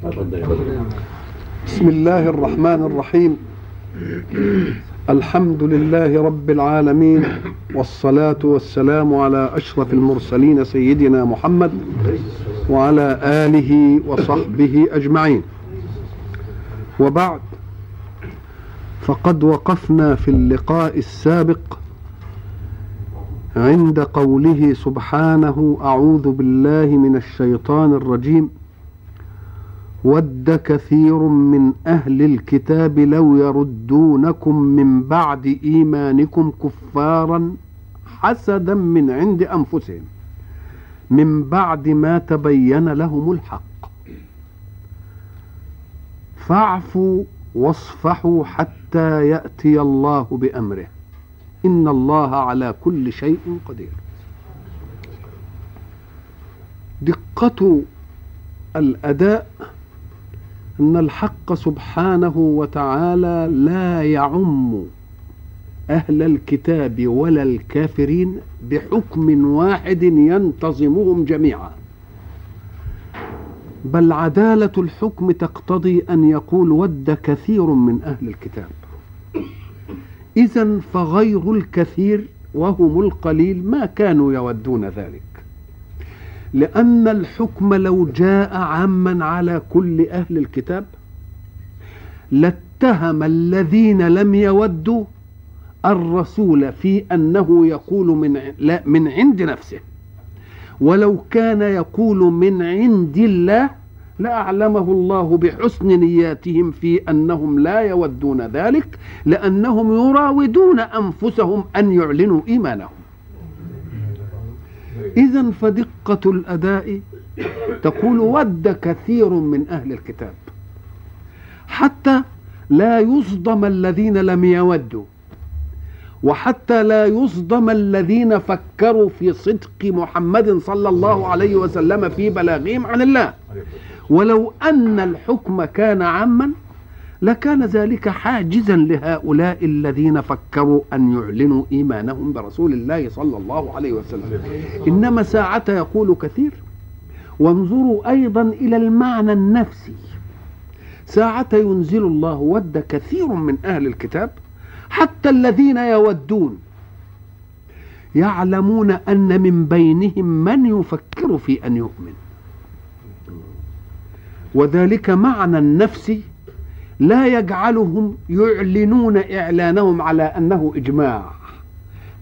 بسم الله الرحمن الرحيم. الحمد لله رب العالمين والصلاة والسلام على أشرف المرسلين سيدنا محمد وعلى آله وصحبه أجمعين. وبعد فقد وقفنا في اللقاء السابق عند قوله سبحانه أعوذ بالله من الشيطان الرجيم. ود كثير من أهل الكتاب لو يردونكم من بعد إيمانكم كفارا حسدا من عند أنفسهم. من بعد ما تبين لهم الحق. فاعفوا واصفحوا حتى يأتي الله بأمره. إن الله على كل شيء قدير. دقة الأداء أن الحق سبحانه وتعالى لا يعم أهل الكتاب ولا الكافرين بحكم واحد ينتظمهم جميعا. بل عدالة الحكم تقتضي أن يقول ود كثير من أهل الكتاب. إذا فغير الكثير وهم القليل ما كانوا يودون ذلك. لأن الحكم لو جاء عاما على كل أهل الكتاب لاتهم الذين لم يودوا الرسول في أنه يقول من لا من عند نفسه. ولو كان يقول من عند الله لأعلمه الله بحسن نياتهم في أنهم لا يودون ذلك لأنهم يراودون أنفسهم أن يعلنوا إيمانهم. إذا فدقة الأداء تقول ود كثير من أهل الكتاب. حتى لا يصدم الذين لم يودوا وحتى لا يصدم الذين فكروا في صدق محمد صلى الله عليه وسلم في بلاغهم عن الله. ولو أن الحكم كان عاما لكان ذلك حاجزا لهؤلاء الذين فكروا أن يعلنوا إيمانهم برسول الله صلى الله عليه وسلم. إنما ساعة يقول كثير. وانظروا أيضا إلى المعنى النفسي. ساعة ينزل الله ود كثير من أهل الكتاب حتى الذين يودون. يعلمون أن من بينهم من يفكر في أن يؤمن. وذلك معنى النفسي لا يجعلهم يعلنون إعلانهم على أنه إجماع.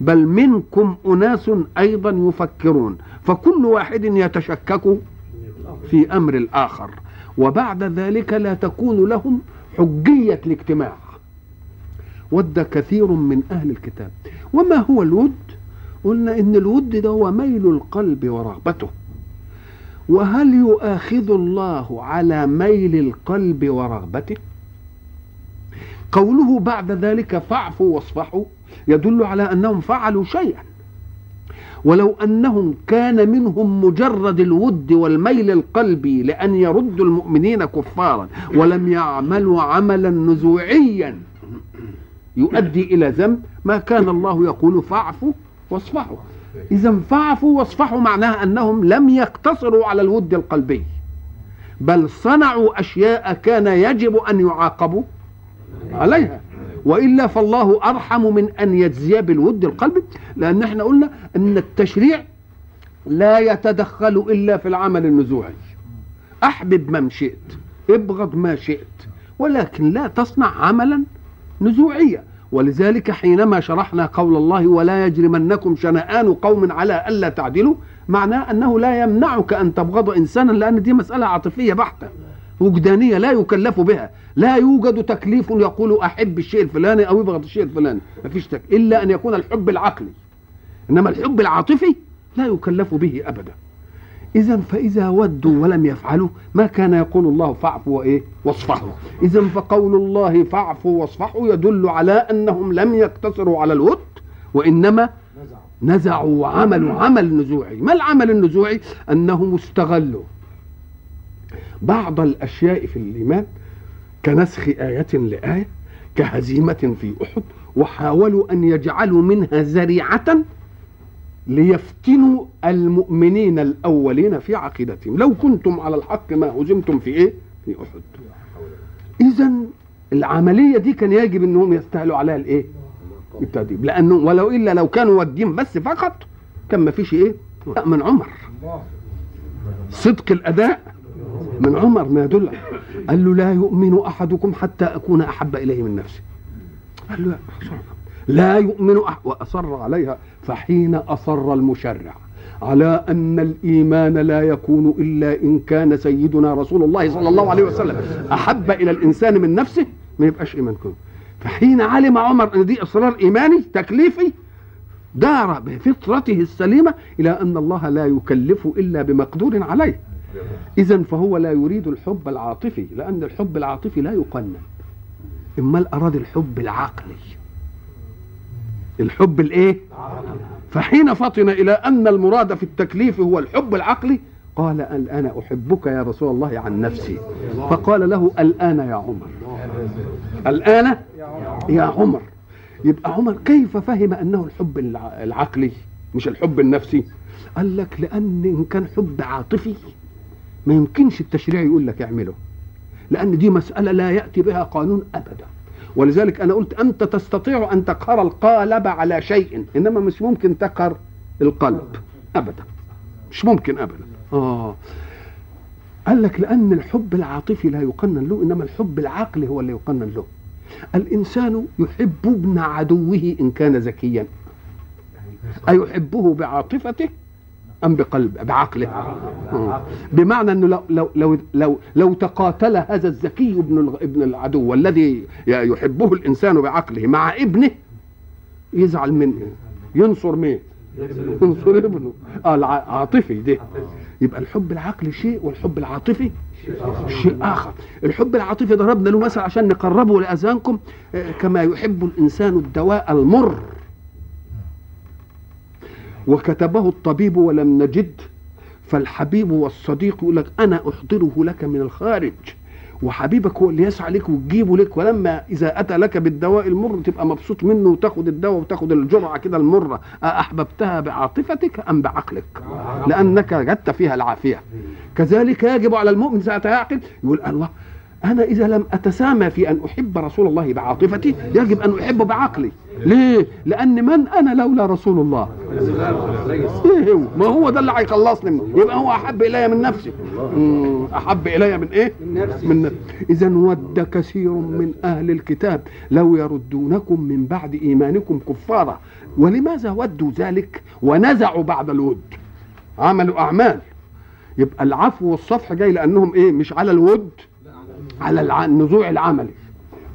بل منكم أناس أيضا يفكرون. فكل واحد يتشكك في أمر الآخر. وبعد ذلك لا تكون لهم حجية الاجتماع. ود كثير من أهل الكتاب. وما هو الود؟ قلنا إن الود ده هو ميل القلب ورغبته. وهل يؤاخذ الله على ميل القلب ورغبته؟ قوله بعد ذلك فاعفوا واصفحوا يدل على أنهم فعلوا شيئا. ولو أنهم كان منهم مجرد الود والميل القلبي لأن يردوا المؤمنين كفارا ولم يعملوا عملا نزوعيا يؤدي إلى ذنب ما كان الله يقول فاعفوا واصفحوا. اذا فاعفوا واصفحوا معناها أنهم لم يقتصروا على الود القلبي بل صنعوا أشياء كان يجب أن يعاقبوا. عليها وإلا فالله أرحم من أن يجزي بالود القلبي لأن إحنا قلنا إن التشريع لا يتدخل إلا في العمل النزوعي. أحبب من شئت ابغض ما شئت ولكن لا تصنع عملا نزوعيا. ولذلك حينما شرحنا قول الله ولا يجرمنكم شنآن قوم على ألا تعدلوا معناه أنه لا يمنعك أن تبغض إنسانا لأن دي مسألة عاطفية بحتة. وجدانية لا يكلف بها. لا يوجد تكليف يقول أحب الشيء الفلاني أو يبغض الشيء الفلاني. ما فيش تك... إلا أن يكون الحب العقلي. إنما الحب العاطفي لا يكلف به أبدا. إذا فإذا ودوا ولم يفعلوا ما كان يقول الله فاعفوا وإيه؟ واصفحوا. إذا فقول الله فاعفوا واصفحوا يدل على أنهم لم يقتصروا على الود وإنما نزعوا. وعملوا عمل نزوعي. ما العمل النزوعي؟ أنهم استغلوا. بعض الأشياء في الإيمان كنسخ آية لآية كهزيمة في أحد وحاولوا أن يجعلوا منها ذريعة ليفتنوا المؤمنين الأولين في عقيدتهم. لو كنتم على الحق ما هزمتم في إيه؟ في أحد. اذا العملية دي كان يجب إنهم يستاهلوا عليها الإيه؟ التأديب. لأنه ولو إلا لو كانوا ودين بس فقط كان ما فيش لا من عمر. صدق الأداء من عمر ما يدل. قال له لا يؤمن أحدكم حتى أكون أحب إليه من نفسي. قال له لا يؤمن أحد وأصر عليها فحين أصر المشرع على أن الإيمان لا يكون إلا إن كان سيدنا رسول الله صلى الله عليه وسلم. أحب إلى الإنسان من نفسه ما يبقاش إيمان كله. فحين علم عمر أن دي إصرار إيماني تكليفي دار بفطرته السليمة إلى أن الله لا يكلف إلا بمقدور عليه. اذا فهو لا يريد الحب العاطفي لأن الحب العاطفي لا يقنن. إما اراد الحب العقلي. الحب الإيه؟ فحين فطن إلى أن المراد في التكليف هو الحب العقلي قال الآن أحبك يا رسول الله عن نفسي. فقال له الآن يا عمر. الآن يا عمر. يبقى عمر كيف فهم أنه الحب العقلي مش الحب النفسي؟ قال لك لأن إن كان حب عاطفي ما يمكنش التشريع يقول لك اعمله لأن دي مسألة لا يأتي بها قانون ابدا. ولذلك أنا قلت أنت تستطيع أن تقهر القالب على شيء إنما مش ممكن تقهر القلب ابدا. مش ممكن ابدا. آه. قال لك لأن الحب العاطفي لا يقنن له إنما الحب العقلي هو اللي يقنن له. الإنسان يحب ابن عدوه إن كان ذكيا ايحبه بعاطفته أم بقلب بعقله. آه. بمعنى أنه لو لو لو لو, لو تقاتل هذا الذكي ابن ابن العدو والذي يحبه الإنسان بعقله مع ابنه يزعل منه. ينصر مين؟ ينصر ابنه. آه العاطفي ده. يبقى الحب العقلي شيء والحب العاطفي شيء آخر. الحب العاطفي ضربنا له مثل عشان نقربه لاذهانكم كما يحب الإنسان الدواء المر. وكتبه الطبيب ولم نجد فالحبيب والصديق يقول لك أنا أحضره لك من الخارج. وحبيبك هو اللي يسعى لك وتجيبه لك ولما إذا أتى لك بالدواء المر تبقى مبسوط منه وتاخد الدواء وتاخد الجرعة كده المرة. احببتها بعاطفتك أم بعقلك؟ لأنك وجدت فيها العافية. كذلك يجب على المؤمن ساعه يعقل يقول الله أنا إذا لم أتسامى في أن أحب رسول الله بعاطفتي يجب أن احبه بعقلي. ليه؟ لأن من أنا لولا رسول الله؟ إيه هو؟ ما هو ده اللي هيخلصني يبقى هو أحب إلي من نفسي. أحب إلي من إيه؟ من نفسي. اذا ود كثير من أهل الكتاب لو يردونكم من بعد إيمانكم كفارا. ولماذا ودوا ذلك ونزعوا بعد الود؟ عملوا أعمال. يبقى العفو والصفح جاي لأنهم إيه؟ مش على الود. على النزوع العملي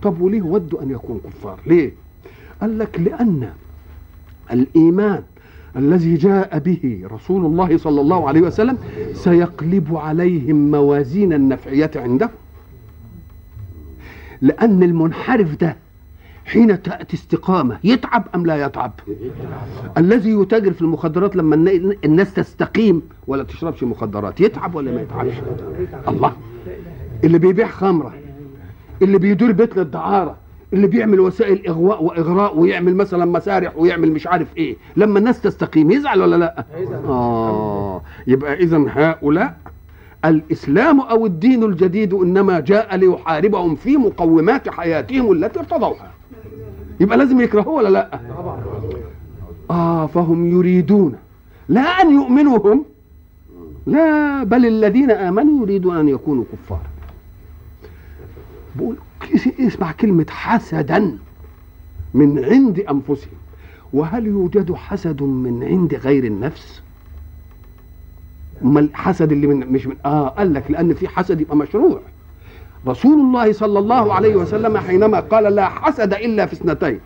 طب وليه ودوا أن يكونوا كفار؟ ليه؟ قال لك لأن الإيمان الذي جاء به رسول الله صلى الله عليه وسلم سيقلب عليهم موازين النفعية عنده. لأن المنحرف ده حين تأتي استقامة يتعب أم لا يتعب؟ الذي يتاجر في المخدرات لما الناس تستقيم ولا تشربش مخدرات يتعب ولا ما يتعبش؟ الله. اللي بيبيع خمرة اللي بيدير بيت للدعارة اللي بيعمل وسائل إغواء وإغراء ويعمل مثلا مسارح ويعمل مش عارف إيه. لما الناس تستقيم يزعل ولا لأ؟ آه يبقى اذا هؤلاء الإسلام أو الدين الجديد إنما جاء ليحاربهم في مقومات حياتهم التي ارتضوها. يبقى لازم يكرهوه ولا لأ؟ آه فهم يريدون. لا أن يؤمنوا هم لا بل الذين آمنوا يريدون أن يكونوا كفارا بقول اسمع كلمة حسدا من عند أنفسهم. وهل يوجد حسد من عند غير النفس؟ أما الحسد اللي من مش من آه قال لك لأن في حسد يبقى مشروع. رسول الله صلى الله عليه وسلم حينما قال لا حسد إلا في اثنتين.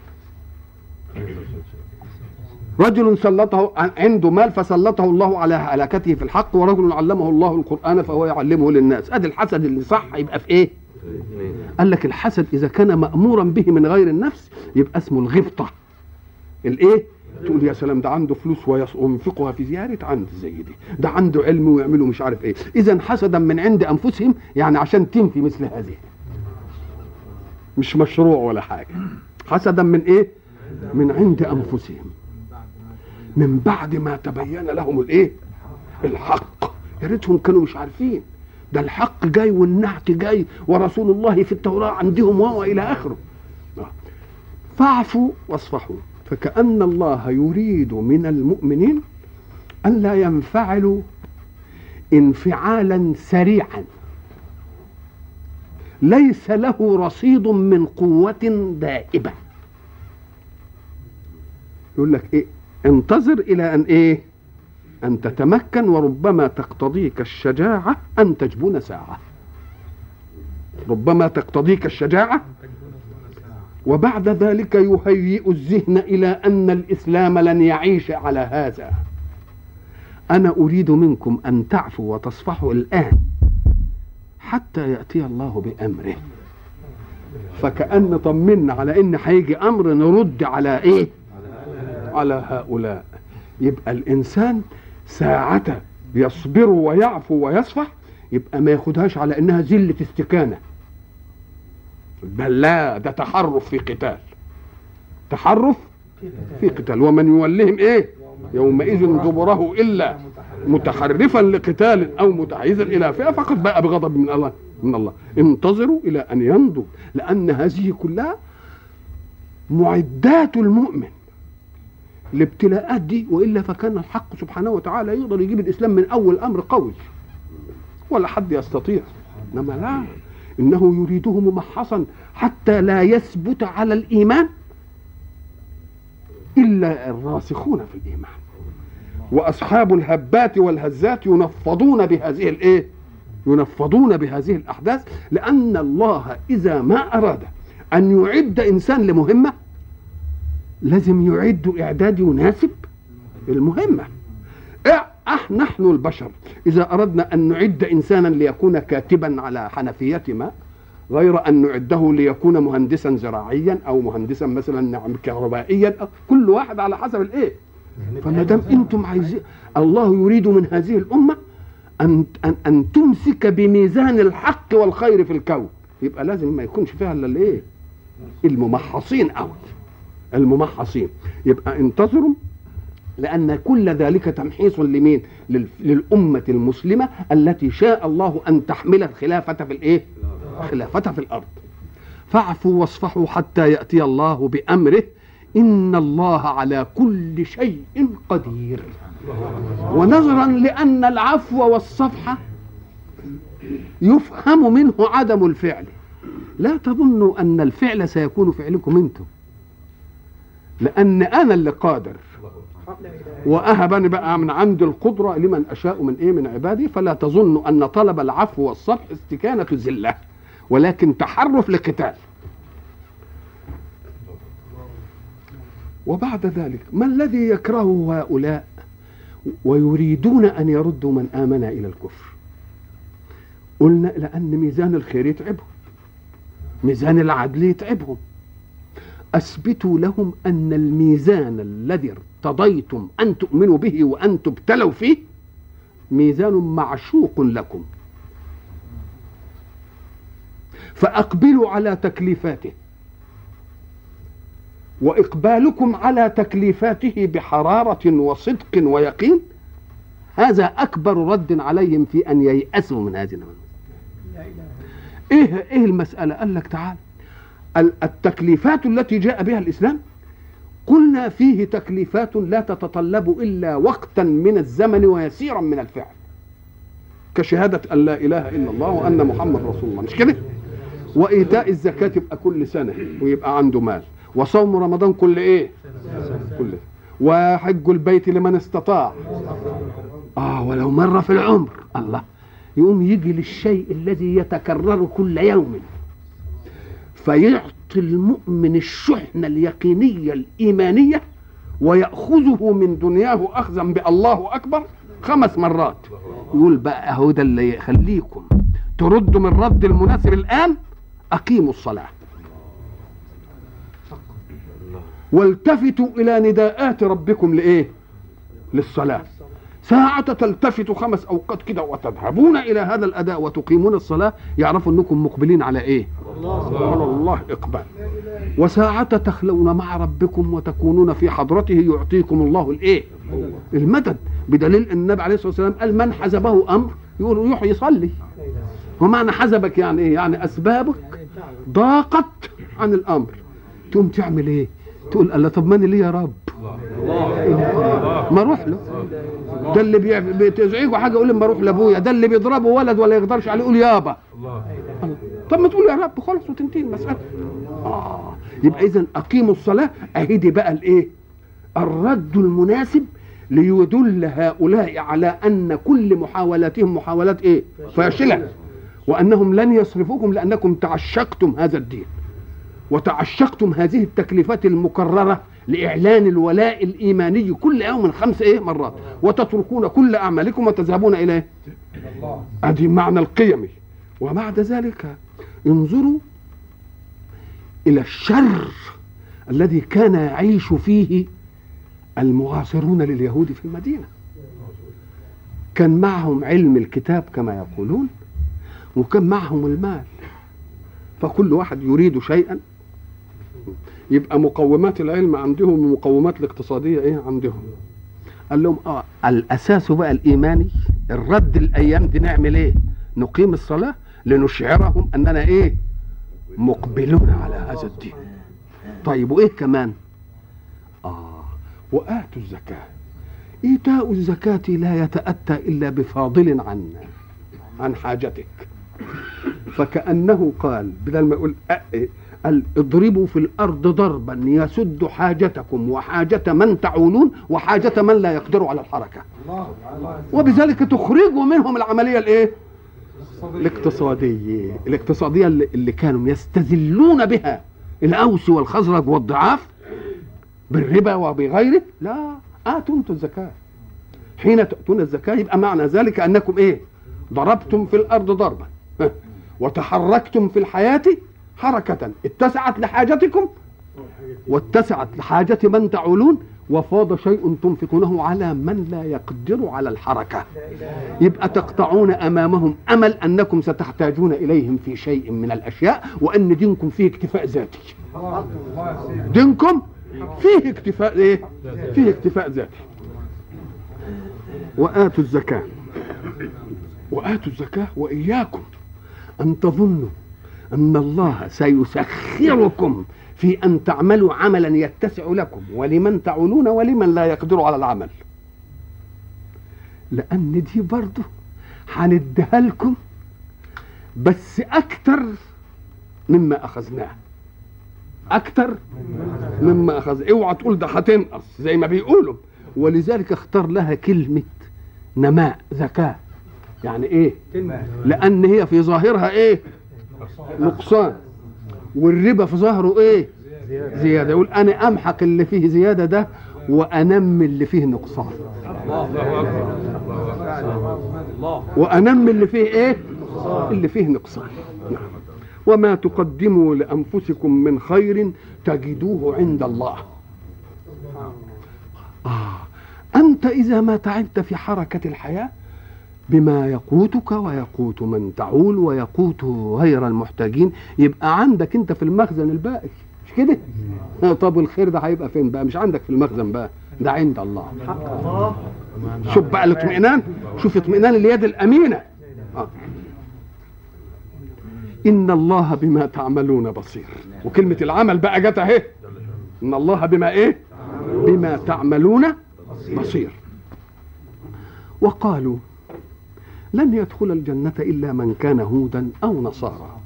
رجل سلطه عنده مال فسلطه الله على هلكته في الحق ورجل علمه الله القرآن فهو يعلمه للناس. أدي الحسد اللي صح يبقى في إيه؟ قال لك الحسد إذا كان مأمورا به من غير النفس يبقى اسمه الغبطة. الإيه؟ تقول يا سلام ده عنده فلوس وينفقها في زيارة عند زي دي ده عنده علم ويعملوا مش عارف إيه. إذا حسدا من عند أنفسهم يعني عشان تنفي مثل هذه. مش مشروع ولا حاجة. حسدا من إيه؟ من عند أنفسهم. من بعد ما تبين لهم الإيه؟ الحق. يا ريتهم كانوا مش عارفين. ده الحق جاي والنعت جاي ورسول الله في التوراة عندهم وهو إلى آخره. فاعفوا واصفحوا. فكأن الله يريد من المؤمنين ألا ينفعلوا انفعالا سريعا. ليس له رصيد من قوة دائبة. يقول لك إيه؟ انتظر إلى أن إيه؟ أن تتمكن وربما تقتضيك الشجاعة أن تجبن ساعة. ربما تقتضيك الشجاعة وبعد ذلك يهيئ الذهن إلى أن الإسلام لن يعيش على هذا. أنا أريد منكم أن تعفوا وتصفحوا الآن حتى يأتي الله بأمره. فكأن طمنا على إن هيجي أمر نرد على إيه؟ على هؤلاء. يبقى الإنسان ساعة يصبر ويعفو ويصفح يبقى ما ياخدهاش على إنها زلة استكانة. بل لا ده تحرف في قتال. تحرف في قتال. ومن يولهم إيه؟ يومئذ دبره إلا متحرفا لقتال أو متحيزا إلى فئة فقد باء بغضب من الله من الله. انتظروا إلى أن يمضوا لأن هذه كلها معدات المؤمن. الابتلاءات دي وإلا فكان الحق سبحانه وتعالى يقدر يجيب الإسلام من أول أمر قوي. ولا حد يستطيع. إنما لا. إنه يريده ممحصا حتى لا يثبت على الإيمان إلا الراسخون في الإيمان. وأصحاب الهبات والهزات ينفضون بهذه الايه ينفضون بهذه الأحداث لأن الله إذا ما أراد أن يعد إنسان لمهمة لازم يعد اعداد يناسب المهمه أح نحن البشر إذا أردنا أن نعد إنسانا ليكون كاتبا على حنفيه ماء غير أن نعده ليكون مهندسا زراعيا أو مهندسا مثلا نعم كهربائيا كل واحد على حسب الإيه. فما دام أنتم عايزين الله يريد من هذه الأمة أن أن أن تمسك بميزان الحق والخير في الكون. يبقى لازم ما يكونش فيها إلا الإيه؟ الممحصين قوي الممحصين يبقى انتظروا لأن كل ذلك تمحيص لمين؟ للأمة المسلمة التي شاء الله أن تحمل الخلافة في الإيه؟ خلافة في الأرض. فاعفوا واصفحوا حتى يأتي الله بأمره إن الله على كل شيء قدير. ونظرا لأن العفو والصفح يفهم منه عدم الفعل. لا تظنوا أن الفعل سيكون فعلكم أنتم. لأن أنا اللي قادر. وأهبني بقى من عند القدرة لمن أشاء من إيه؟ من عبادي. فلا تظن أن طلب العفو والصفح استكانة ذلة ولكن تحرف لقتال. وبعد ذلك ما الذي يكرهه هؤلاء؟ ويريدون أن يردوا من آمن إلى الكفر. قلنا لأن ميزان الخير يتعبهم ميزان العدل يتعبهم. أثبتوا لهم أن الميزان الذي ارتضيتم أن تؤمنوا به وأن تبتلوا فيه ميزان معشوق لكم. فأقبلوا على تكليفاته. وإقبالكم على تكليفاته بحرارة وصدق ويقين. هذا أكبر رد عليهم في أن ييأسوا من هذه إيه إيه المسألة؟ قال لك تعال. التكليفات التي جاء بها الإسلام قلنا فيه تكليفات لا تتطلب إلا وقتا من الزمن ويسيرا من الفعل. كشهادة أن لا إله إلا الله وأن محمد رسول الله. مش كده؟ وإيتاء الزكاة يبقى كل سنة ويبقى عنده مال. وصوم رمضان كل إيه؟ كل. وحج البيت لمن استطاع. آه ولو مرة في العمر الله يقوم يجي للشيء الذي يتكرر كل يوم. فيعطي المؤمن الشحنة اليقينية الإيمانية ويأخذه من دنياه أخذا بالله أكبر خمس مرات. يقول بقى أهو ده اللي يخليكم تردوا من رد المناسب الآن أقيموا الصلاة. والتفتوا إلى نداءات ربكم لإيه؟ للصلاة. ساعة تلتفتوا خمس أوقات كده وتذهبون إلى هذا الأداء وتقيمون الصلاة؟ يعرفوا أنكم مقبلين على إيه؟ على الله إقبال. وساعة تخلون مع ربكم وتكونون في حضرته يعطيكم الله الإيه؟ المدد. بدليل أن النبي عليه الصلاة والسلام قال من حزبه أمر؟ يقول يروح يصلي. ومعنى حسبك يعني إيه؟ يعني أسبابك ضاقت عن الأمر. تقوم تعمل إيه؟ تقول الله طب ماني ليه يا رب؟ ما أروح له. ده اللي بتزعجه حاجة يقول ما أروح لأبويا. ده اللي بيضربه ولد ولا يقدرش عليه يقول يابا. طب ما تقول يا رب خلاص وتنتهي المسألة. آه. يبقى اذا أقيموا الصلاة. أهدي بقى الإيه؟ الرد المناسب ليدل هؤلاء على أن كل محاولاتهم محاولات إيه؟ فاشلة. وأنهم لن يصرفوكم لأنكم تعشقتم هذا الدين. وتعشقتم هذه التكليفات المكررة لإعلان الولاء الإيماني كل يوم خمس إيه مرات. وتتركون كل أعمالكم وتذهبون إلى إيه؟ ادي معنى القيمي وبعد ذلك انظروا إلى الشر الذي كان يعيش فيه المعاصرون لليهود في المدينة. كان معهم علم الكتاب كما يقولون وكان معهم المال. فكل واحد يريد شيئا يبقى مقومات العلم عندهم ومقومات الاقتصادية إيه؟ عندهم. قال لهم آه الأساس بقى الإيماني الرد الأيام دي نعمل إيه؟ نقيم الصلاة لنشعرهم أننا إيه؟ مقبلون على هذا الدين. طيب وإيه كمان؟ آه وآتوا الزكاة. إيتاء الزكاة لا يتأتى إلا بفاضل عن عن حاجتك. فكأنه قال بدل ما يقول قال اضربوا في الأرض ضربا يسد حاجتكم وحاجة من تعولون وحاجة من لا يقدر على الحركة. وبذلك تخرجوا منهم العملية الإيه؟ الاقتصادية الاقتصادية اللي, كانوا يستذلون بها الأوس والخزرج والضعاف بالربا وبغيره. لا آتوا أنتم الزكاة. حين تؤتون الزكاة يبقى معنى ذلك أنكم إيه؟ ضربتم في الأرض ضربا. وتحركتم في الحياة حركة اتسعت لحاجتكم؟ واتسعت لحاجة من تعولون؟ وفاض شيء تنفقونه على من لا يقدر على الحركة. يبقى تقطعون أمامهم أمل أنكم ستحتاجون إليهم في شيء من الأشياء وأن دينكم فيه اكتفاء ذاتي. دينكم فيه اكتفاء إيه؟ فيه اكتفاء ذاتي. وآتوا الزكاة. وآتوا الزكاة وإياكم أن تظنوا أن الله سيسخركم في أن تعملوا عملا يتسع لكم ولمن تعولون ولمن لا يقدر على العمل. لأن دي برضه هنديها لكم بس أكتر مما أخذناه. أكتر مما أخذ. اوعى تقول ده هتنقص زي ما بيقولوا. ولذلك اختار لها كلمة نماء ذكاء. يعني إيه؟ لأن هي في ظاهرها إيه؟ نقصان. والربا في ظاهره إيه؟ زيادة. يقول أنا أمحق اللي فيه زيادة ده وأنمي اللي فيه نقصان. وأنمي اللي فيه إيه؟ اللي فيه نقصان. وما تقدموا لأنفسكم من خير تجدوه عند الله. آه. أنت إذا ما تعبت في حركة الحياة بما يقوتك ويقوت من تعول ويقوت غير المحتاجين. يبقى عندك أنت في المخزن الباقي مش كده؟ طب والخير ده هيبقى فين بقى؟ مش عندك في المخزن بقى. ده عند الله. شوف بقى الاطمئنان. شوف اطمئنان اليد الأمينة. آه. إن الله بما تعملون بصير. وكلمة العمل بقى جت أهي. إن الله بما إيه؟ بما تعملون بصير. وقالوا لن يدخل الجنة إلا من كان هودا أو نصارى.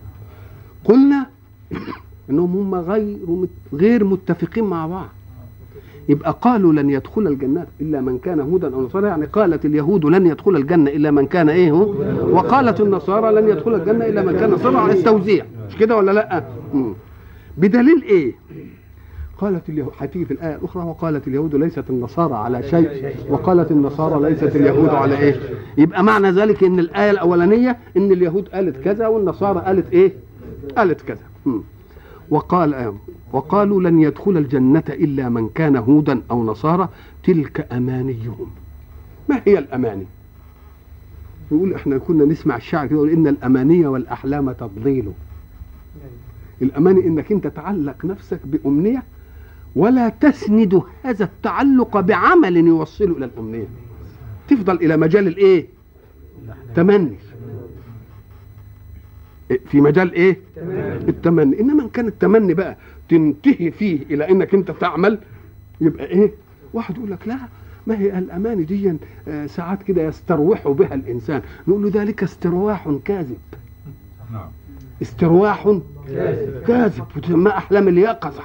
قلنا إنهم هم غير غير متفقين مع بعض. يبقى قالوا لن يدخل الجنة إلا من كان هودا أو نصارى يعني قالت اليهود لن يدخل الجنة إلا من كان إيه وقالت النصارى لن يدخل الجنة إلا من كان نصارى. على التوزيع. مش كده ولا لأ. بدليل إيه؟ قالت اليهود هتيجي في الآية الأخرى وقالت اليهود ليست النصارى على شيء وقالت النصارى ليست اليهود على إيه يبقى معنى ذلك إن الآية الأولانية إن اليهود قالت كذا والنصارى قالت إيه؟ قالت كذا. وقال آه وقالوا لن يدخل الجنة إلا من كان هودا أو نصارى تلك أمانيهم. ما هي الأماني؟ يقول إحنا كنا نسمع الشعر كده يقول إن الأماني والأحلام تضليل. الأماني إنك أنت تعلق نفسك بأمنية ولا تسند هذا التعلق بعمل يوصله إلى الأمنية. تفضل إلى مجال الإيه؟ تمني في مجال إيه؟ التمني. انما إن كان التمني بقى تنتهي فيه إلى إنك أنت تعمل يبقى إيه؟ واحد يقول لك لا ما هي الاماني دي؟ آه، ساعات كده يستروح بها الإنسان. نقول له ذلك استرواح كاذب. نعم. استرواح كاذب. وتسمى أحلام اليقظة.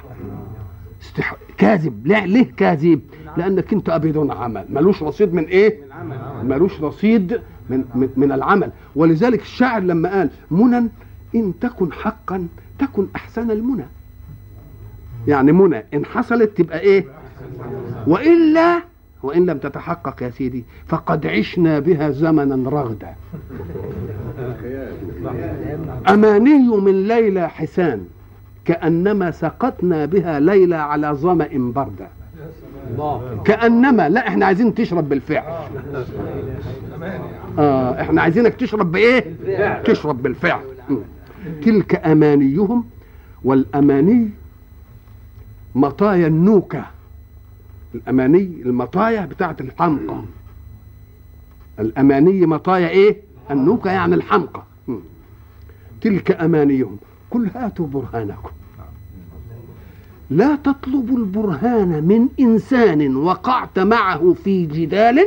استح... كاذب. لا ليه كاذب؟ لأنك أنت أبيض عمل. ملوش رصيد من إيه؟ ملوش رصيد من, من من العمل. ولذلك الشاعر لما قال منى إن تكن حقا تكن أحسن المنى. يعني منى إن حصلت تبقى إيه؟ وإلا وإن لم تتحقق يا سيدي فقد عشنا بها زمنا رغدا. أماني من ليلى حسان. كأنما سقطنا بها ليلى على ظمأ بردا كأنما لا إحنا عايزين تشرب بالفعل. آه إحنا عايزينك تشرب بإيه؟ تشرب بالفعل. تلك أمانيهم والأماني مطايا النوكة. الأماني المطايا بتاعت الحمقى. الأماني مطايا إيه؟ النوكة يعني الحمقى. تلك أمانيهم. قل هاتوا برهانكم. لا تطلبوا البرهان من إنسان وقعت معه في جدال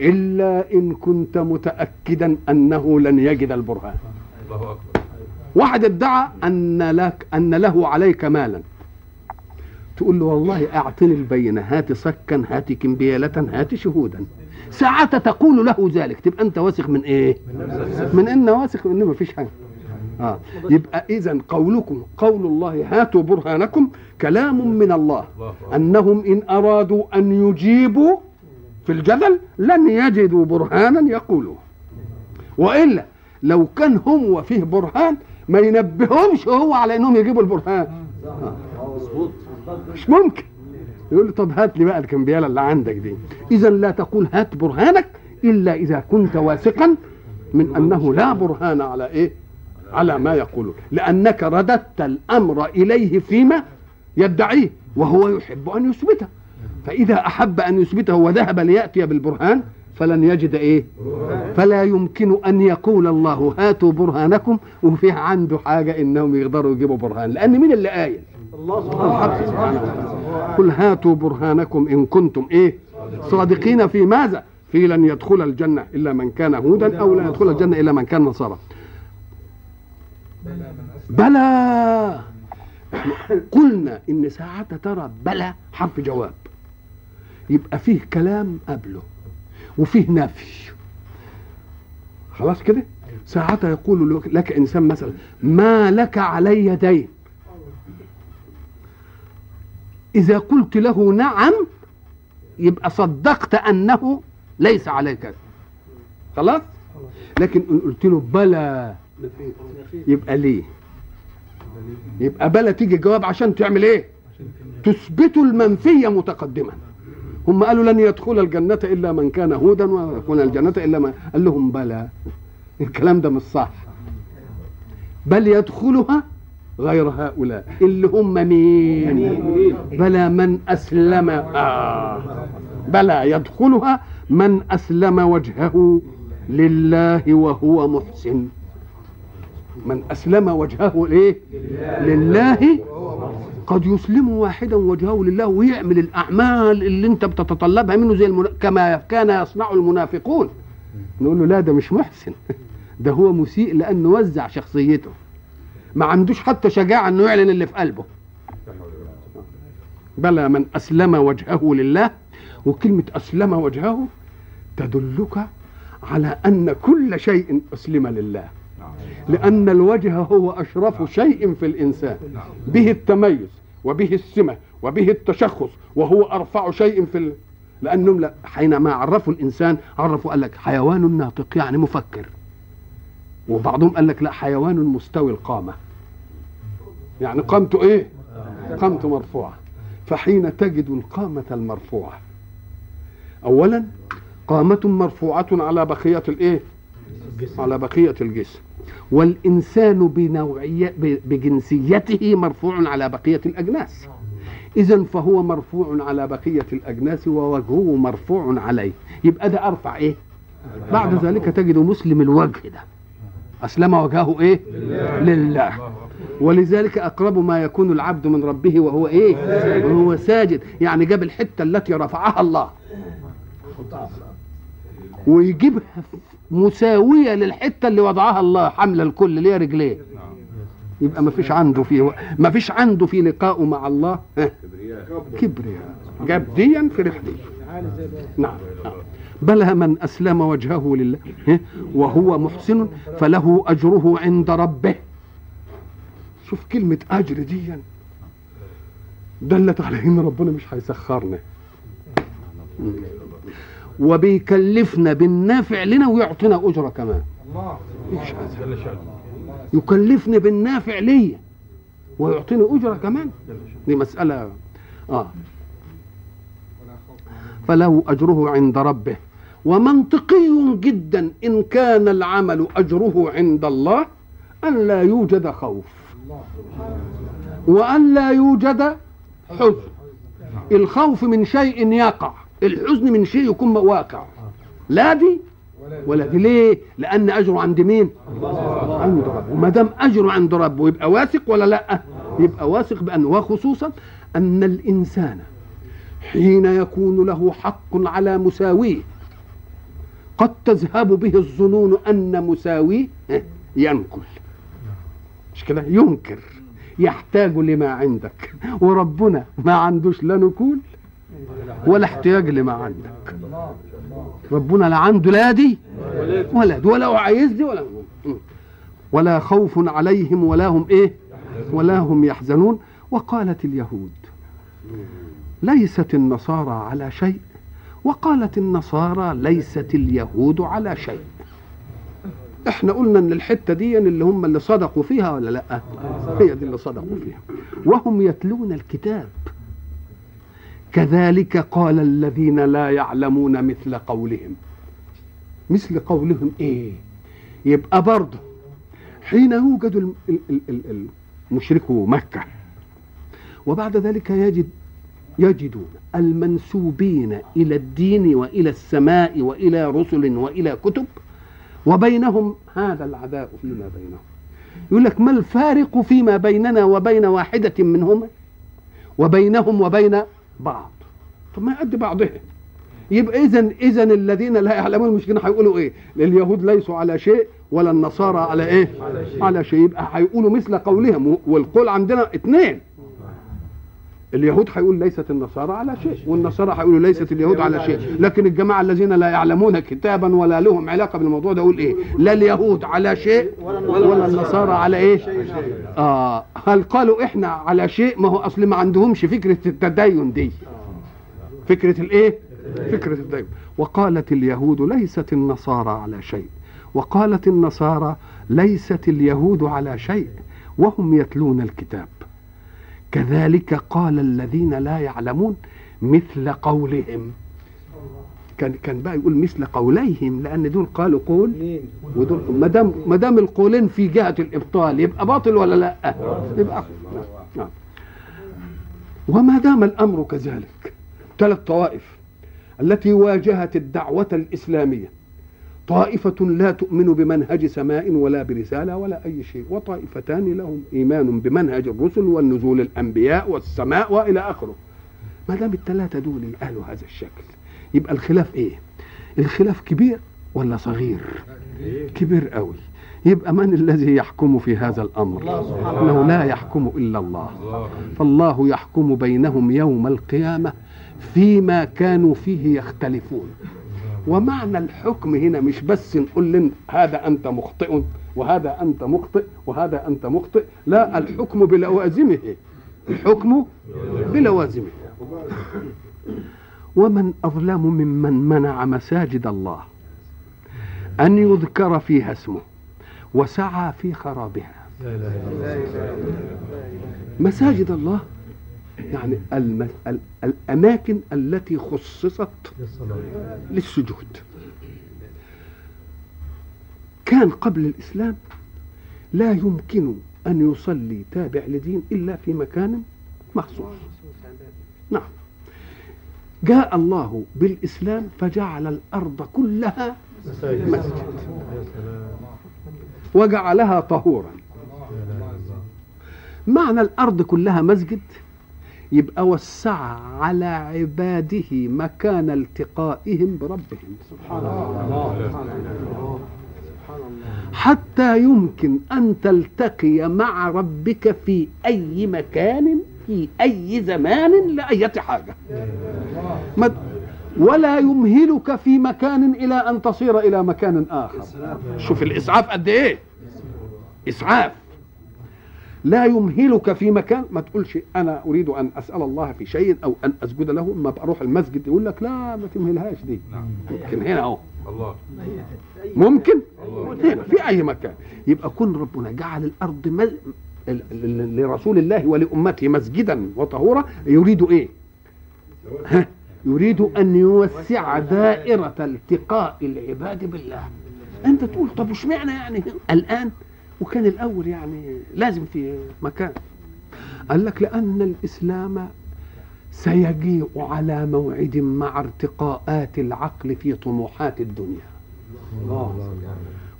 إلا إن كنت متأكدا أنه لن يجد البرهان. الله أكبر. واحد ادعى أن لك أن له عليك مالا. تقول له والله أعطني البينة هات صكا هات كمبيالة هات شهودا. ساعة تقول له ذلك. تبقى أنت واثق من إيه؟ من ان واثق من ان مفيش حاجة. آه. يبقى اذا قولكم قول الله هاتوا برهانكم كلام من الله. أنهم إن أرادوا أن يجيبوا في الجدل لن يجدوا برهانا يقولوه. وإلا لو كان هو فيه برهان ما ينبههمش هو على إنهم يجيبوا البرهان. آه. مش ممكن. يقول له طب هات لي بقى الكمبيالة اللي عندك دي. اذا لا تقول هات برهانك إلا إذا كنت واثقا من أنه لا برهان على إيه؟ على ما يقولون. لأنك رددت الأمر إليه فيما يدعيه وهو يحب أن يثبته. فإذا أحب أن يثبته وذهب ليأتي بالبرهان فلن يجد إيه؟ فلا يمكن أن يقول الله هاتوا برهانكم. وفيه عنده حاجة إنهم يقدروا يجيبوا برهان لأن مين اللي قايل؟ الله سبحانه وتعالى. قل هاتوا برهانكم إن كنتم إيه؟ صادقين في ماذا؟ في لن يدخل الجنة إلا من كان هودا أو لا يدخل الجنة إلا من كان نصارى. بلى! قلنا إن ساعة ترى بلى حرف جواب. يبقى فيه كلام قبله وفيه نفي. خلاص كده؟ ساعة يقول لك إنسان مثلا ما لك علي دين. إذا قلت له نعم يبقى صدقت أنه ليس عليك خلاص؟ لكن إن قلت له بلى يبقى ليه؟ يبقى بلا تيجي جواب عشان تعمل إيه؟ تثبت المنفية متقدما. هم قالوا لن يدخل الجنة إلا من كان هودا ويكون الجنة إلا من قال لهم بلى. الكلام ده مش صح. بل يدخلها غير هؤلاء اللي هم مين؟ بلى من أسلم. آه. بلى يدخلها من أسلم وجهه لله وهو محسن. من أسلم وجهه إيه لله قد يسلم واحدا وجهه لله ويعمل الأعمال اللي أنت بتتطلبها منه زي المنا... كما كان يصنع المنافقون. نقول له لا ده مش محسن. ده هو مسيء لأنه وزع شخصيته. ما عندوش حتى شجاعة أنه يعلن اللي في قلبه. بلى من أسلم وجهه لله وكلمة أسلم وجهه تدلك على أن كل شيء أسلم لله. لأن الوجه هو أشرف شيء في الإنسان به التميز وبه السمة وبه التشخص وهو أرفع شيء في ال... لأنهم لا حينما عرفوا الإنسان عرفوا قال لك حيوان ناطق يعني مفكر. وبعضهم قال لك لا حيوان مستوي القامة. يعني قامته إيه؟ قامته مرفوعة. فحين تجد القامة المرفوعة أولا قامة مرفوعة على بقية الإيه على بقية الجسم. والإنسان بنوعية بجنسيته مرفوع على بقية الأجناس. إذا فهو مرفوع على بقية الأجناس ووجهه مرفوع عليه. يبقى ده أرفع إيه؟ بعد ذلك تجد مسلم الوجه ده. أسلم وجهه إيه؟ لله. ولذلك أقرب ما يكون العبد من ربه وهو إيه؟ وهو ساجد. يعني جاب الحتة التي رفعها الله. ويجيبها مساوية للحتة اللي وضعها الله حمل الكل ليه رجليه؟ يبقى ما فيش عنده في ما فيش عنده في لقائه مع الله. كبرياء. جاب ديا في رحلة نعم نعم. بلى من أسلم وجهه لله وهو محسن فله أجره عند ربه. شوف كلمة أجر ديا دلت على إن ربنا مش هيسخرنا. وبيكلفنا بالنافع لنا ويعطينا أجرة كمان. شأنه يكلفني بالنافع ليا ويعطيني أجرة كمان. دي مسألة آه. فله أجره عند ربه. ومنطقي جدا إن كان العمل أجره عند الله أن لا يوجد خوف. وأن لا يوجد حزن. الخوف من شيء يقع. الحزن من شيء يكون واقع. لا دي ولا دي. ليه؟ لأن أجره عند مين؟ عند ربه وما دام أجره عند ربه يبقى واثق ولا لأ؟ يبقى واثق بأن وخصوصا أن الإنسان حين يكون له حق على مساويه قد تذهب به الظنون أن مساويه ينكل مش كده؟ ينكر. يحتاج لما عندك. وربنا ما عندوش لا نكول ولا احتياج لما عندك. ربنا لا عنده لا دي ولا دي ولا عايز دي ولا ولا خوف عليهم ولا هم إيه؟ ولا هم يحزنون. وقالت اليهود ليست النصارى على شيء. وقالت النصارى ليست اليهود على شيء. إحنا قلنا إن الحتة دي اللي هم اللي صدقوا فيها ولا لأ؟ هي دي اللي صدقوا فيها. وهم يتلون الكتاب. كذلك قال الذين لا يعلمون مثل قولهم. مثل قولهم إيه؟ يبقى برضه حين يوجد المشركو مكة وبعد ذلك يجد يجدون المنسوبين إلى الدين وإلى السماء وإلى رسل وإلى كتب وبينهم هذا العداء فيما بينهم. يقول لك ما الفارق فيما بيننا وبين واحدة منهما وبينهم وبين بعض. طب ما قد بعضهم يبقى اذا اذا الذين لا يعلمون المشركين هيقولوا إيه؟ اليهود ليسوا على شيء ولا النصارى على إيه؟ على شيء. يبقى هيقولوا مثل قولهم. والقول عندنا اثنين اليهود هيقول ليست النصارى على شيء والنصارى هيقولوا ليست اليهود على شيء. لكن الجماعة الذين لا يعلمون كتابا ولا لهم علاقة بالموضوع ده يقول إيه؟ لا اليهود على شيء ولا النصارى على إيه؟ آه. هل قالوا إحنا على شيء؟ ما هو أصل ما عندهمش فكرة التدين دي. فكرة الإيه؟ فكرة التدين. وقالت اليهود ليست النصارى على شيء. وقالت النصارى ليست اليهود على شيء. وهم يتلون الكتاب. كذلك قال الذين لا يعلمون مثل قولهم كان كان بقى يقول مثل قوليهم لأن دول قالوا قول ودول ما دام ما دام القولين في جهة الإبطال يبقى باطل ولا لأ؟ يبقى نعم. وما دام الأمر كذلك ثلاث طوائف التي واجهت الدعوة الإسلامية طائفة لا تؤمن بمنهج سماء ولا برسالة ولا أي شيء وطائفتان لهم إيمان بمنهج الرسل والنزول الأنبياء والسماء وإلى آخره. ما دام الثلاثة دول قالوا هذا الشكل يبقى الخلاف إيه؟ الخلاف كبير ولا صغير؟ كبير قوي يبقى من الذي يحكم في هذا الأمر؟ أنه لا يحكم إلا الله. فالله يحكم بينهم يوم القيامة فيما كانوا فيه يختلفون. ومعنى الحكم هنا مش بس نقول لن هذا أنت مخطئ وهذا أنت مخطئ وهذا أنت مخطئ لا الحكم بلوازمه. الحكم بلوازمه. ومن أظلم ممن منع مساجد الله أن يذكر فيها اسمه وسعى في خرابها. مساجد الله يعني الم... ال... الأماكن التي خصصت للسجود. كان قبل الإسلام لا يمكن أن يصلي تابع لدين إلا في مكان مخصوص. نعم. جاء الله بالإسلام فجعل الأرض كلها مسجد. وجعلها طهورا. معنى الأرض كلها مسجد؟ يبقى وسع على عباده مكان التقائهم بربهم. سبحان الله. حتى يمكن أن تلتقي مع ربك في أي مكان في أي زمان لأية حاجة. ولا يمهلك في مكان إلى أن تصير إلى مكان آخر. شوف الإسعاف قد إيه؟ إسعاف. لا يمهلك في مكان ما تقولش أنا أريد أن أسأل الله في شيء أو أن أسجد له اما بروح المسجد يقول لك لا ما تمهلهاش دي. نعم. ممكن هنا أهو. الله. ممكن؟ هنا في أي مكان. يبقى كن ربنا جعل الأرض مز... لرسول الله ولأمته مسجدا وطهورا. يريد إيه؟ ها؟ يريد أن يوسع دائرة التقاء العباد بالله. أنت تقول طب وش معنى يعني؟ الآن وكان الأول يعني لازم في مكان. قال لك لأن الإسلام سيجيء على موعد مع ارتقاءات العقل في طموحات الدنيا.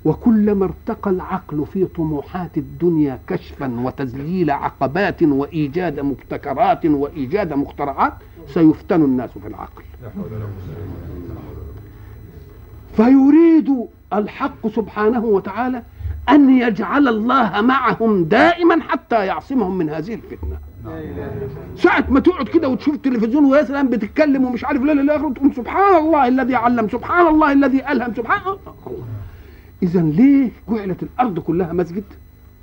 وكلما ارتقى العقل في طموحات الدنيا كشفا وتذليل عقبات وإيجاد مبتكرات وإيجاد مخترعات سيفتن الناس في العقل. فيريد الحق سبحانه وتعالى أن يجعل الله معهم دائما حتى يعصمهم من هذه الفتنة ساعة ما تقعد كده وتشوف التلفزيون ويا سلام بتتكلم ومش عارف لا لا لا تقول سبحان الله الذي علم سبحان الله الذي ألهم سبحان الله إذا ليه جعلت الأرض كلها مسجد؟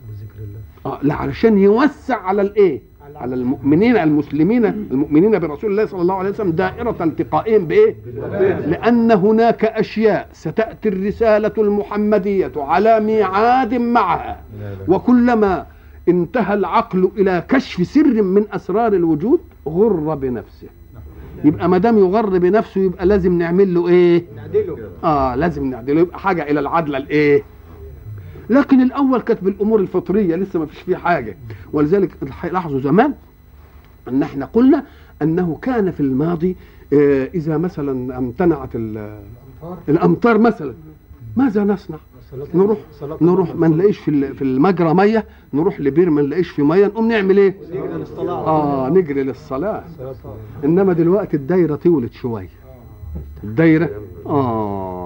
بذكر الله آه لا علشان يوسع على الإيه؟ على المؤمنين المسلمين المؤمنين برسول الله صلى الله عليه وسلم دائرة التقائهم بإيه؟ لأن هناك أشياء ستأتي الرسالة المحمدية على ميعاد معها. وكلما انتهى العقل إلى كشف سر من أسرار الوجود غر بنفسه. يبقى ما دام يغر بنفسه يبقى لازم نعمل له إيه؟ آه لازم نعدله. يبقى حاجة إلى العدل الإيه؟ لكن الأول كانت بالأمور الفطرية لسه ما فيش فيه حاجة. ولذلك لاحظوا زمان إن إحنا قلنا أنه كان في الماضي آه، إذا مثلا امتنعت ال- الأمطار؟ مثلا. ماذا نصنع؟ نروح نروح ما نلاقيش في في المجرى مية نروح لبير ما نلاقيش في مية نقوم نعمل إيه؟ آه نجري للصلاة. إنما دلوقتي الدايرة طولت شوية. الدايرة آه.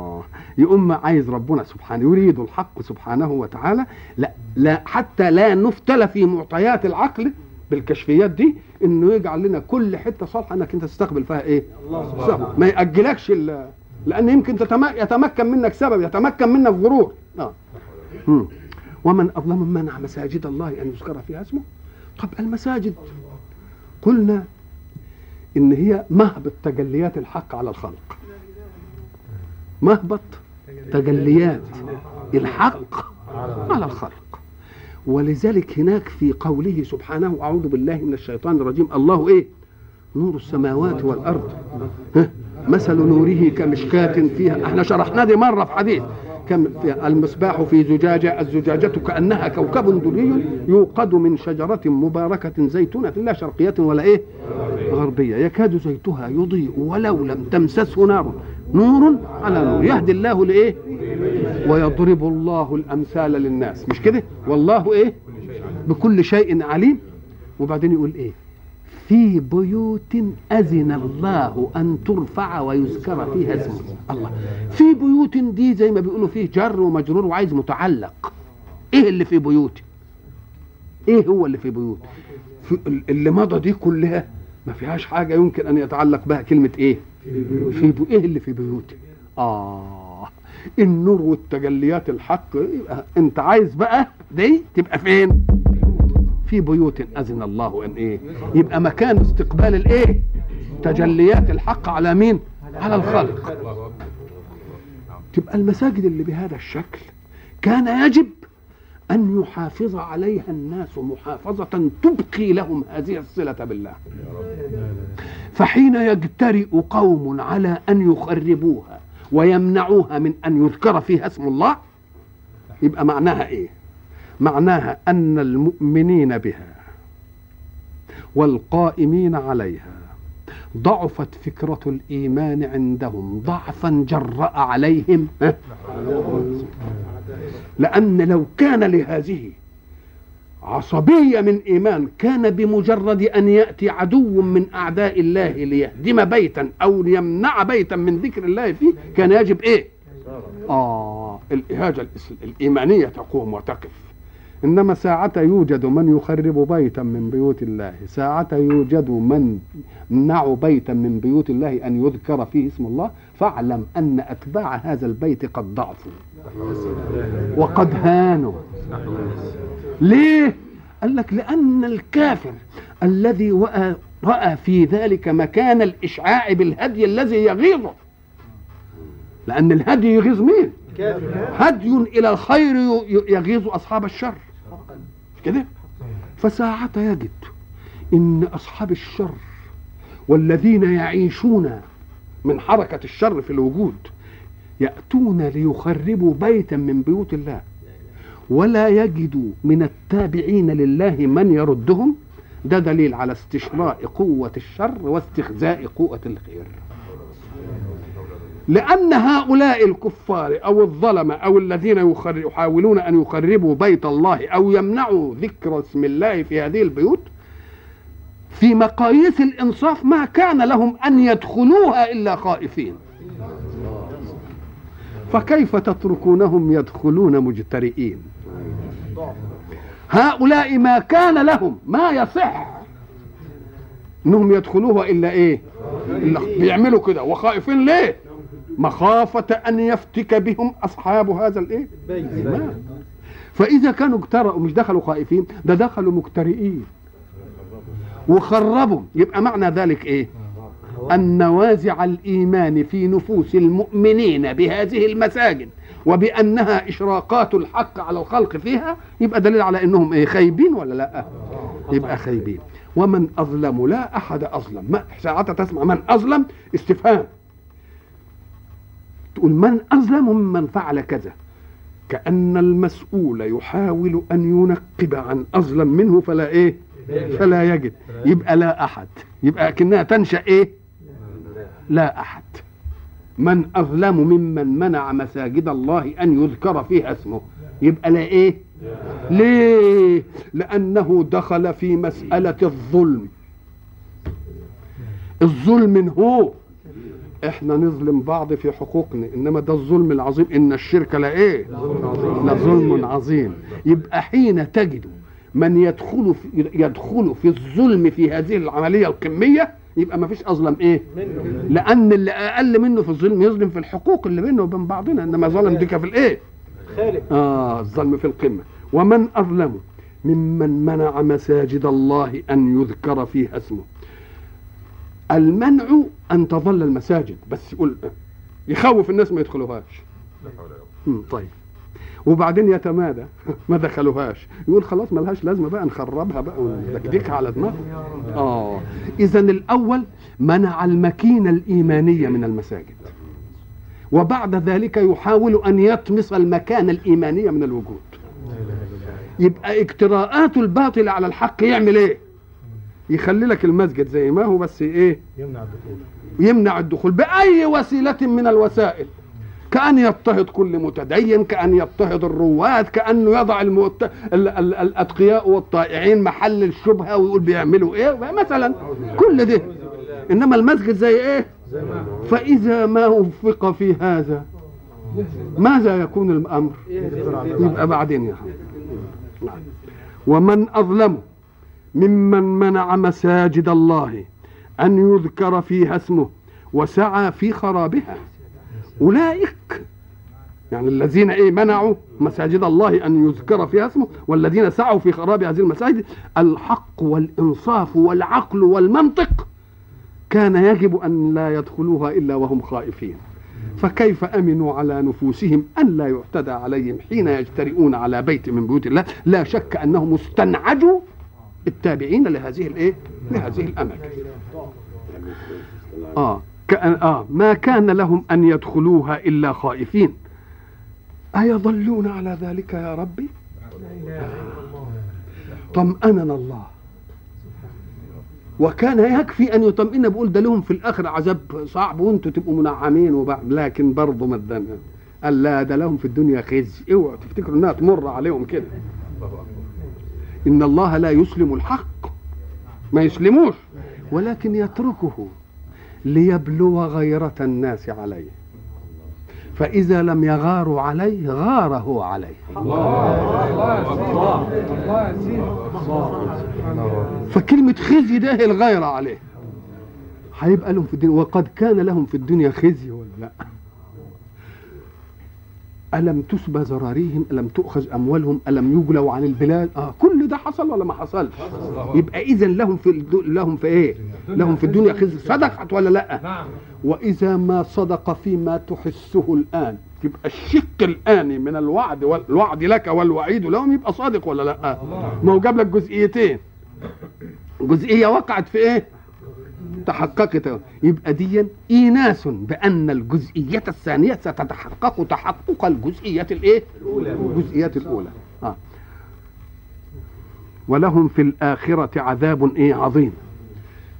يقوم عايز ربنا سبحانه يريد الحق سبحانه وتعالى. لا لا حتى لا نفتل في معطيات العقل بالكشفيات دي إنه يجعل لنا كل حتة صالحة إنك أنت تستقبل فيها إيه؟ الله ما يأجلكش لأن يمكن يتمكن منك سبب يتمكن منك غرور. آه. مم. ومن أظلم من منع مساجد الله أن يذكر فيها اسمه. طب المساجد. قلنا إن هي مهبط تجليات الحق على الخلق. مهبط. تجليات الحق على الخلق. ولذلك هناك في قوله سبحانه أعوذ بالله من الشيطان الرجيم الله إيه؟ نور السماوات والأرض. ها؟ مثل نوره كمشكاة فيها. إحنا شرحنا دي مرة في حديث. المصباح في زجاجة الزجاجة كأنها كوكب دري يوقد من شجرة مباركة زيتونة لا شرقية ولا إيه؟ غربية. يكاد زيتها يضيء ولو لم تمسسه نار. نور على نور. يهدي الله لإيه؟ ويضرب الله الأمثال للناس. مش كده؟ والله إيه؟ بكل شيء عليم. وبعدين يقول إيه؟ في بيوت أذن الله أن ترفع ويذكر فيها اسمه. الله. في بيوت دي زي ما بيقولوا فيه جر ومجرور وعايز متعلق. إيه اللي في بيوت إيه هو اللي في بيوت؟ في اللي مضى دي كلها ما فيهاش حاجة يمكن أن يتعلق بها. كلمة إيه؟ في بيوت إيه اللي في بيوت آه. النور والتجليات الحق. يبقى أنت عايز بقى دي تبقى فين؟ في بيوت أذن الله أن إيه؟ يبقى مكان استقبال الإيه؟ تجليات الحق على مين؟ على الخلق تبقى المساجد اللي بهذا الشكل كان يجب أن يحافظ عليها الناس محافظة تبقي لهم هذه الصلة بالله. فحين يجترئ قوم على أن يخربوها ويمنعوها من أن يذكر فيها اسم الله يبقى معناها إيه؟ معناها أن المؤمنين بها والقائمين عليها ضعفت فكرة الإيمان عندهم ضعفا جرأ عليهم؟ لأن لو كان لهذه عصبية من إيمان كان بمجرد أن يأتي عدو من أعداء الله ليهدم بيتا أو يمنع بيتا من ذكر الله فيه كان يجب إيه آه الإهاجة الإيمانية تقوم وتقف إنما ساعة يوجد من يخرب بيتا من بيوت الله. ساعة يوجد من يمنع بيتا من بيوت الله أن يذكر فيه اسم الله. فاعلم أن أتباع هذا البيت قد ضعفوا وقد هانوا. ليه؟ قال لك لأن الكافر الذي رأى, في ذلك مكان الإشعاع بالهدي الذي يغيظه. لأن الهدي يغيظ مين؟ هدي إلى الخير يغيظ أصحاب الشر. كده؟ فساعة يجد إن أصحاب الشر والذين يعيشون من حركة الشر في الوجود يأتون ليخربوا بيتا من بيوت الله. ولا يجدوا من التابعين لله من يردهم. ده دليل على استشراء قوة الشر واستخزاء قوة الخير. لأن هؤلاء الكفار أو الظلمة أو الذين يحاولون أن يخربوا بيت الله أو يمنعوا ذكر اسم الله في هذه البيوت في مقاييس الإنصاف ما كان لهم أن يدخلوها إلا خائفين. فكيف تتركونهم يدخلون مجترئين؟ هؤلاء ما كان لهم ما يصح إنهم يدخلوها إلا إيه؟ إلا بيعملوا كده. وخائفين ليه؟ مخافة أن يفتك بهم أصحاب هذا الإيه؟ فإذا كانوا اجترأوا مش دخلوا خائفين ده دخلوا مجترئين وخربوا. يبقى معنى ذلك إيه؟ أن نوازع الإيمان في نفوس المؤمنين بهذه المساجد وبأنها إشراقات الحق على الخلق فيها يبقى دليل على أنهم إيه؟ خايبين ولا لأ؟ يبقى خايبين. ومن أظلم لا أحد أظلم. ما ساعتها تسمع من أظلم؟ استفهام. تقول من أظلم ممن فعل كذا؟ كأن المسؤول يحاول أن ينقب عن أظلم منه فلا إيه؟ فلا يجد. يبقى لا أحد. يبقى كأنها تنشأ إيه؟ لا أحد. من أظلم ممن منع مساجد الله أن يذكر فيها اسمه. يبقى لا إيه؟ ليه؟ لأنه دخل في مسألة الظلم. الظلم هو إحنا نظلم بعض في حقوقنا إنما ده الظلم العظيم. إن الشرك لا إيه؟ لظلم عظيم. يبقى حين تجد من يدخل في يدخل في الظلم في هذه العملية القمية يبقى ما فيش أظلم إيه؟ لأن اللي أقل منه في الظلم يظلم في الحقوق اللي بينه وبين بعضنا إنما ظلم ديك في الإيه؟ آه الظلم في القمة. ومن أظلم ممن منع مساجد الله أن يذكر فيها اسمه. المنع أن تظل المساجد بس يقول يخوف الناس ما يدخلوهاش. طيب. وبعدين يتمادى ما دخلوهاش. يقول خلاص ملهاش لازمة بقى نخربها بقى وندكدكها على دماغهم. آه. اذا الأول منع المكينة الإيمانية من المساجد. وبعد ذلك يحاول أن يطمس المكانة الإيمانية من الوجود. يبقى اجتراءات الباطل على الحق يعمل إيه؟ يخلي لك المسجد زي ما هو بس إيه؟ يمنع الدخول. يمنع الدخول بأي وسيلة من الوسائل. كأن يضطهد كل متدين كأن يضطهد الرواد كأنه يضع المت... ال... ال... الأتقياء والطائعين محل الشبهة ويقول بيعملوا إيه؟ مثلا كل ده إنما المسجد زي إيه؟ فإذا ما وفق في هذا ماذا يكون الأمر؟ يبقى بعدين يا حبيبي. ومن أظلم ممن منع مساجد الله أن يذكر فيها اسمه وسعى في خرابها. أولئك يعني الذين إيه منعوا مساجد الله أن يذكر فيها اسمه والذين سعوا في خراب هذه المساجد الحق والإنصاف والعقل والمنطق كان يجب أن لا يدخلوها إلا وهم خائفين. فكيف أمنوا على نفوسهم أن لا يعتدى عليهم حين يجترئون على بيت من بيوت الله؟ لا شك أنهم استنعجوا التابعين لهذه الايه لهذه الاماكن آه كأن آه ما كان لهم أن يدخلوها إلا خائفين. أيظلون على ذلك يا ربي؟ طمأننا الله. وكان يكفي أن يطمئن بيقول ده لهم في الآخر. عذاب صعب وأنتم تبقوا منعمين وبعد. لكن برضه ما قال لا ده لهم في الدنيا خزي. اوعوا تفتكروا إنها تمر عليهم كده. إن الله لا يسلم الحق. ما يسلموش ولكن يتركه ليبلو غيرة الناس عليه. فإذا لم يغاروا عليه غار هو عليه. فكلمة خزي ده الغيرة عليه. هيبقى لهم في الدنيا وقد كان لهم في الدنيا خزي ولا لا؟ ألم تسبى زراريهم؟ ألم تؤخذ أموالهم؟ ألم يجلوا عن البلاد؟ آه كل ده حصل ولا ما حصلش يبقى إذا لهم في. لهم في إيه؟ لهم في الدنيا خزي. صدقت ولا لأ؟ نعم. وإذا ما صدق فيما تحسه الآن يبقى الشق الآني من الوعد والوعد لك والوعيد لهم يبقى صادق ولا لأ؟ ما هو جاب لك جزئيتين جزئية وقعت في إيه؟ تحققت يبقى دي إيناس بأن الجزئية الثانية ستتحقق تحقق الجزئية الإيه؟ الجزئية الأولى. آه. ولهم في الآخرة عذاب إيه؟ عظيم.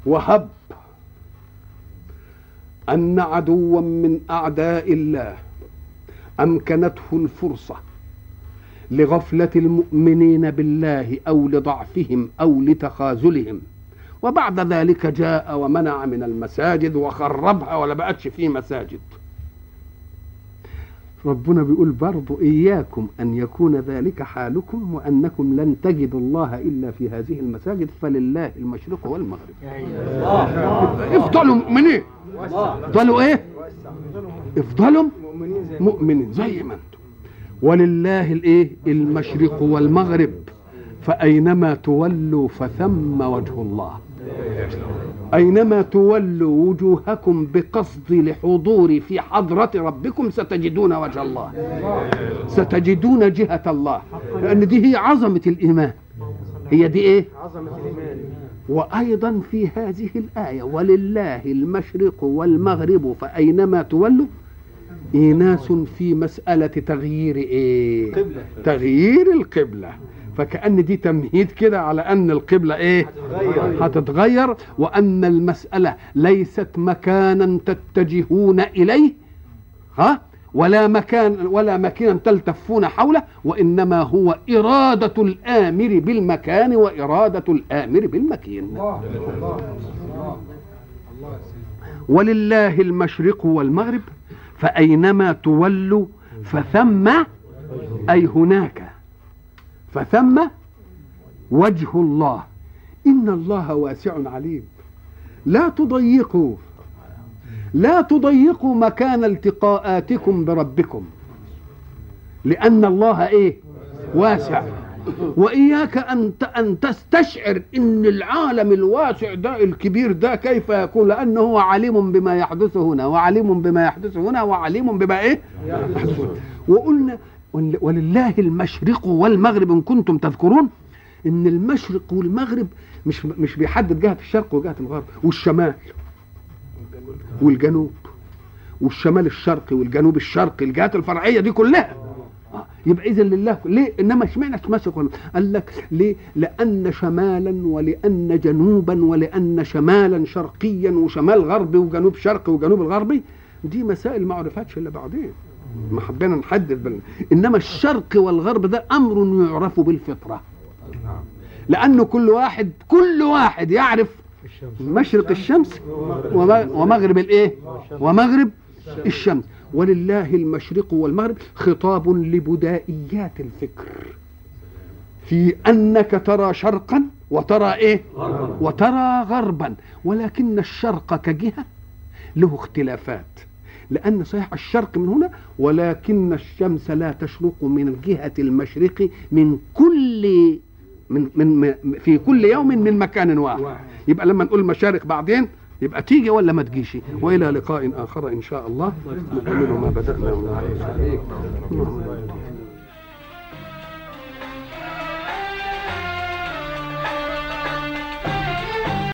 وهب أن عدوا من أعداء الله أمكنته الفرصة لغفلة المؤمنين بالله أو لضعفهم أو لتخاذلهم. وبعد ذلك جاء ومنع من المساجد وخربها ولا بقتش فيه مساجد. ربنا بيقول برضو إياكم أن يكون ذلك حالكم وأنكم لن تجدوا الله إلا في هذه المساجد فلله المشرق والمغرب. افضلوا مؤمنين. افضلوا إيه؟ افضلوا مؤمنين زي ما أنتم. ولله الإيه؟ المشرق والمغرب. فأينما تولوا فثم وجه الله. أينما تولوا وجوهكم بقصد لحضور في حضرة ربكم ستجدون وجه الله. ستجدون جهة الله. لأن دي هي عظمة الإيمان. هي دي إيه؟ وأيضا في هذه الآية ولله المشرق والمغرب فأينما تولوا إيناس في مسألة تغيير إيه. تغيير القبلة. فكأن دي تمهيد كده على أن القبلة إيه؟ هتتغير. وأن المسألة ليست مكانا تتجهون إليه ها؟ ولا مكان ولا مكانا تلتفون حوله وإنما هو إرادة الآمر بالمكان وإرادة الآمر بالمكين. ولله المشرق والمغرب فأينما تولوا فثم أي هناك. فثم وجه الله. إن الله واسع عليم. لا تضيقوا. لا تضيقوا مكان التقاءاتكم بربكم. لأن الله إيه؟ واسع. وإياك أن أن تستشعر إن العالم الواسع ده الكبير ده كيف يكون؟ لأنه هو عليم بما يحدث هنا وعليم بما يحدث هنا وعليم بما إيه؟ يحدث وقلنا ولله المشرق والمغرب إن كنتم تذكرون إن المشرق والمغرب مش مش بيحدد جهة الشرق وجهة الغرب والشمال والجنوب والشمال الشرقي والجنوب الشرقي الجهات الفرعية دي كلها. آه، يبقى اذا لله ليه؟ إنما اشمعنى ولا- قال لك ليه؟ لأن شمالا ولأن جنوبا ولأن شمالا شرقيا وشمال غربي وجنوب شرقي وجنوب الغربي. دي مسائل ما عرفتش إلا بعدين. ما حبينا نحدد بل... إنما الشرق والغرب ده أمر يعرف بالفطرة. لأنه كل واحد كل واحد يعرف مشرق الشمس وم- ومغرب الإيه؟ ومغرب الشمس. ولله المشرق والمغرب خطاب لبدائيات الفكر. في أنك ترى شرقا وترى إيه؟ وترى غربا. ولكن الشرق كجهة له اختلافات. لأن صحيح الشرق من هنا ولكن الشمس لا تشرق من جهة المشرق من كل من من في كل يوم من مكان واحد. يبقى لما نقول مشارق بعدين يبقى تيجي ولا ما تجيش؟ وإلى لقاء آخر إن شاء الله. نكمل ما بدأنا.